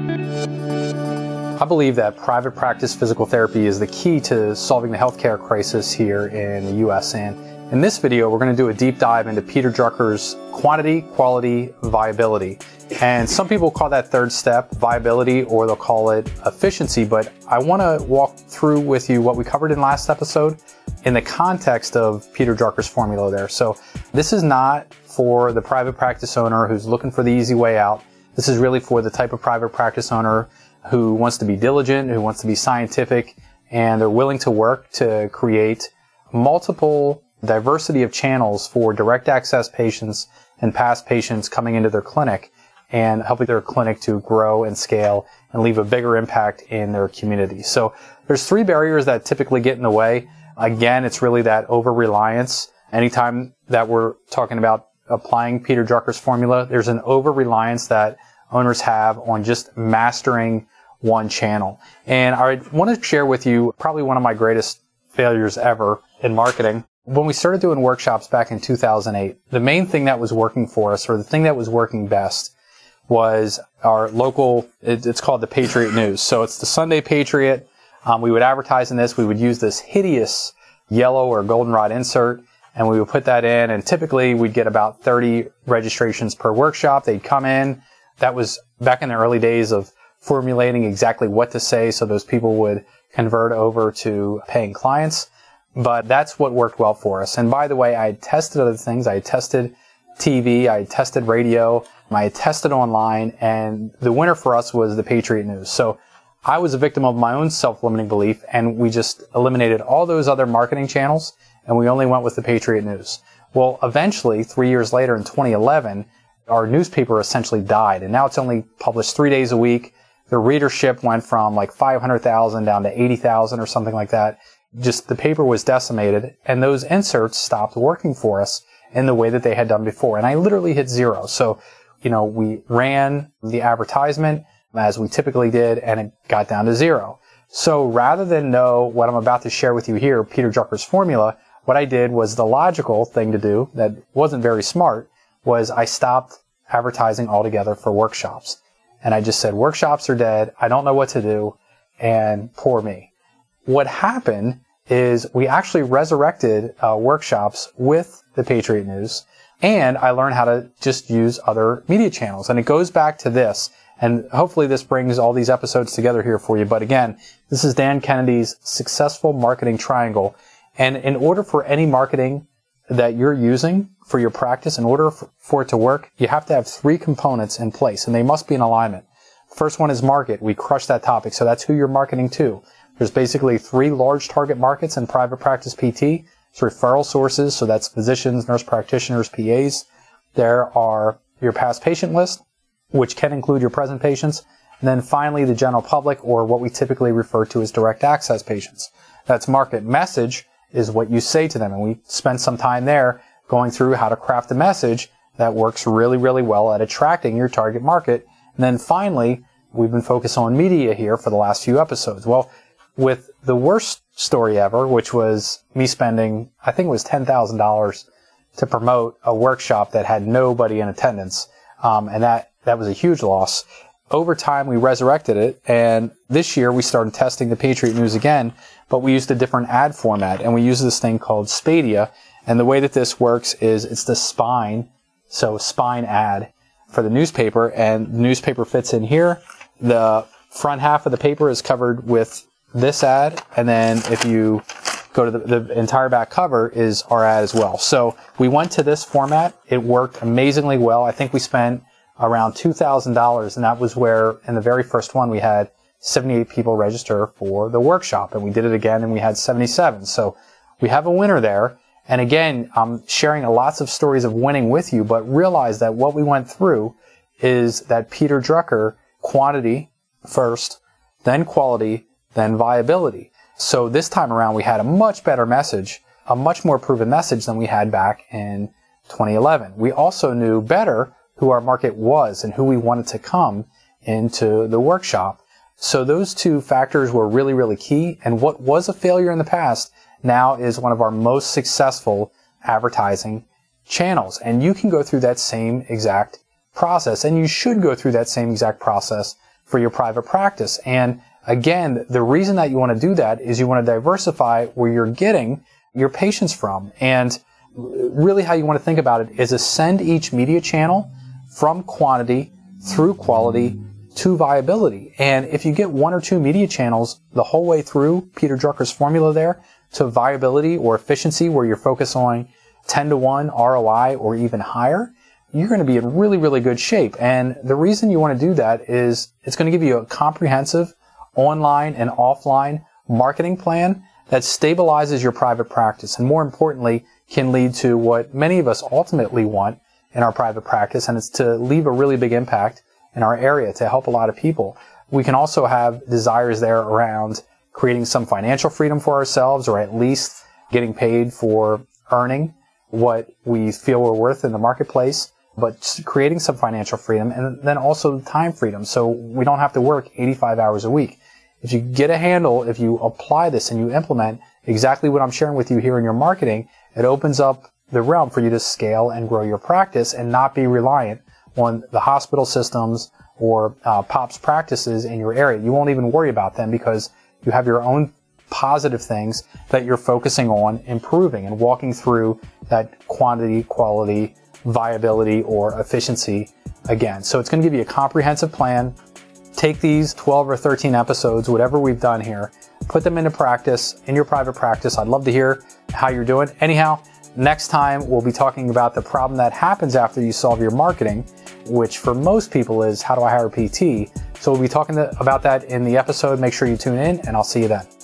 I believe that private practice physical therapy is the key to solving the healthcare crisis here in the US. And in this video, we're going to do a deep dive into Peter Drucker's quantity, quality, viability. And some people call that third step viability or they'll call it efficiency. But I want to walk through with you what we covered in last episode in the context of Peter Drucker's formula there. So this is not for the private practice owner who's looking for the easy way out. This is really for the type of private practice owner who wants to be diligent, who wants to be scientific, and they're willing to work to create multiple diversity of channels for direct access patients and past patients coming into their clinic and helping their clinic to grow and scale and leave a bigger impact in their community. So there's three barriers that typically get in the way. Again, it's really that over reliance. Anytime that we're talking about applying Peter Drucker's formula, there's an over reliance that owners have on just mastering one channel. And I want to share with you probably one of my greatest failures ever in marketing. When we started doing workshops back in 2008, the main thing that was working for us, or the thing that was working best, was our local, it's called the Patriot News. So it's the Sunday Patriot. Um, we would advertise in this. We would use this hideous yellow or goldenrod insert and we would put that in and typically we'd get about 30 registrations per workshop. They'd come in. That was back in the early days of formulating exactly what to say so those people would convert over to paying clients. But that's what worked well for us. And by the way, I tested other things. I tested TV, I tested radio, I tested online, and the winner for us was the Patriot News. So I was a victim of my own self-limiting belief, and we just eliminated all those other marketing channels, and we only went with the Patriot News. Well, eventually, three years later in 2011, our newspaper essentially died, and now it's only published three days a week the readership went from like 500,000 down to 80,000 or something like that. Just the paper was decimated and those inserts stopped working for us in the way that they had done before. And I literally hit zero. So, you know, we ran the advertisement as we typically did and it got down to zero. So rather than know what I'm about to share with you here, Peter Drucker's formula, what I did was the logical thing to do that wasn't very smart was I stopped advertising altogether for workshops and I just said, workshops are dead. I don't know what to do. And poor me. What happened is we actually resurrected uh, workshops with the Patriot News and I learned how to just use other media channels. And it goes back to this. And hopefully this brings all these episodes together here for you. But again, this is Dan Kennedy's successful marketing triangle. And in order for any marketing that you're using for your practice, in order for it to work, you have to have three components in place and they must be in alignment. First one is market. We crush that topic. So that's who you're marketing to. There's basically three large target markets in private practice PT. It's referral sources. So that's physicians, nurse practitioners, PAs. There are your past patient list, which can include your present patients. And then finally, the general public or what we typically refer to as direct access patients. That's market message is what you say to them. And we spent some time there going through how to craft a message that works really, really well at attracting your target market. And then finally, we've been focused on media here for the last few episodes. Well, with the worst story ever, which was me spending, I think it was $10,000 to promote a workshop that had nobody in attendance. Um, and that, that was a huge loss. Over time, we resurrected it. And this year we started testing the Patriot News again, but we used a different ad format and we used this thing called Spadea and the way that this works is it's the spine, so spine ad for the newspaper, and the newspaper fits in here. The front half of the paper is covered with this ad, and then if you go to the, the entire back cover is our ad as well. So we went to this format. It worked amazingly well. I think we spent around $2,000, and that was where in the very first one we had 78 people register for the workshop, and we did it again, and we had 77. So we have a winner there. And again, I'm sharing lots of stories of winning with you, but realize that what we went through is that Peter Drucker quantity first, then quality, then viability. So this time around, we had a much better message, a much more proven message than we had back in 2011. We also knew better who our market was and who we wanted to come into the workshop. So those two factors were really, really key. And what was a failure in the past now is one of our most successful advertising channels. And you can go through that same exact process and you should go through that same exact process for your private practice. And again, the reason that you want to do that is you want to diversify where you're getting your patients from. And really how you want to think about it is ascend each media channel from quantity through quality to viability. And if you get one or two media channels the whole way through Peter Drucker's formula there to viability or efficiency where you're focused on 10 to 1 ROI or even higher, you're going to be in really, really good shape. And the reason you want to do that is it's going to give you a comprehensive online and offline marketing plan that stabilizes your private practice and more importantly can lead to what many of us ultimately want in our private practice and it's to leave a really big impact in our area to help a lot of people. We can also have desires there around creating some financial freedom for ourselves or at least getting paid for earning what we feel we're worth in the marketplace but creating some financial freedom and then also time freedom. So we don't have to work 85 hours a week. If you get a handle, if you apply this and you implement exactly what I'm sharing with you here in your marketing, it opens up the realm for you to scale and grow your practice and not be reliant on the hospital systems or uh, POPs practices in your area. You won't even worry about them because you have your own positive things that you're focusing on improving and walking through that quantity, quality, viability or efficiency again. So it's going to give you a comprehensive plan. Take these 12 or 13 episodes, whatever we've done here, put them into practice in your private practice. I'd love to hear how you're doing. Anyhow, next time we'll be talking about the problem that happens after you solve your marketing, which for most people is how do I hire a PT? So we'll be talking about that in the episode. Make sure you tune in and I'll see you then.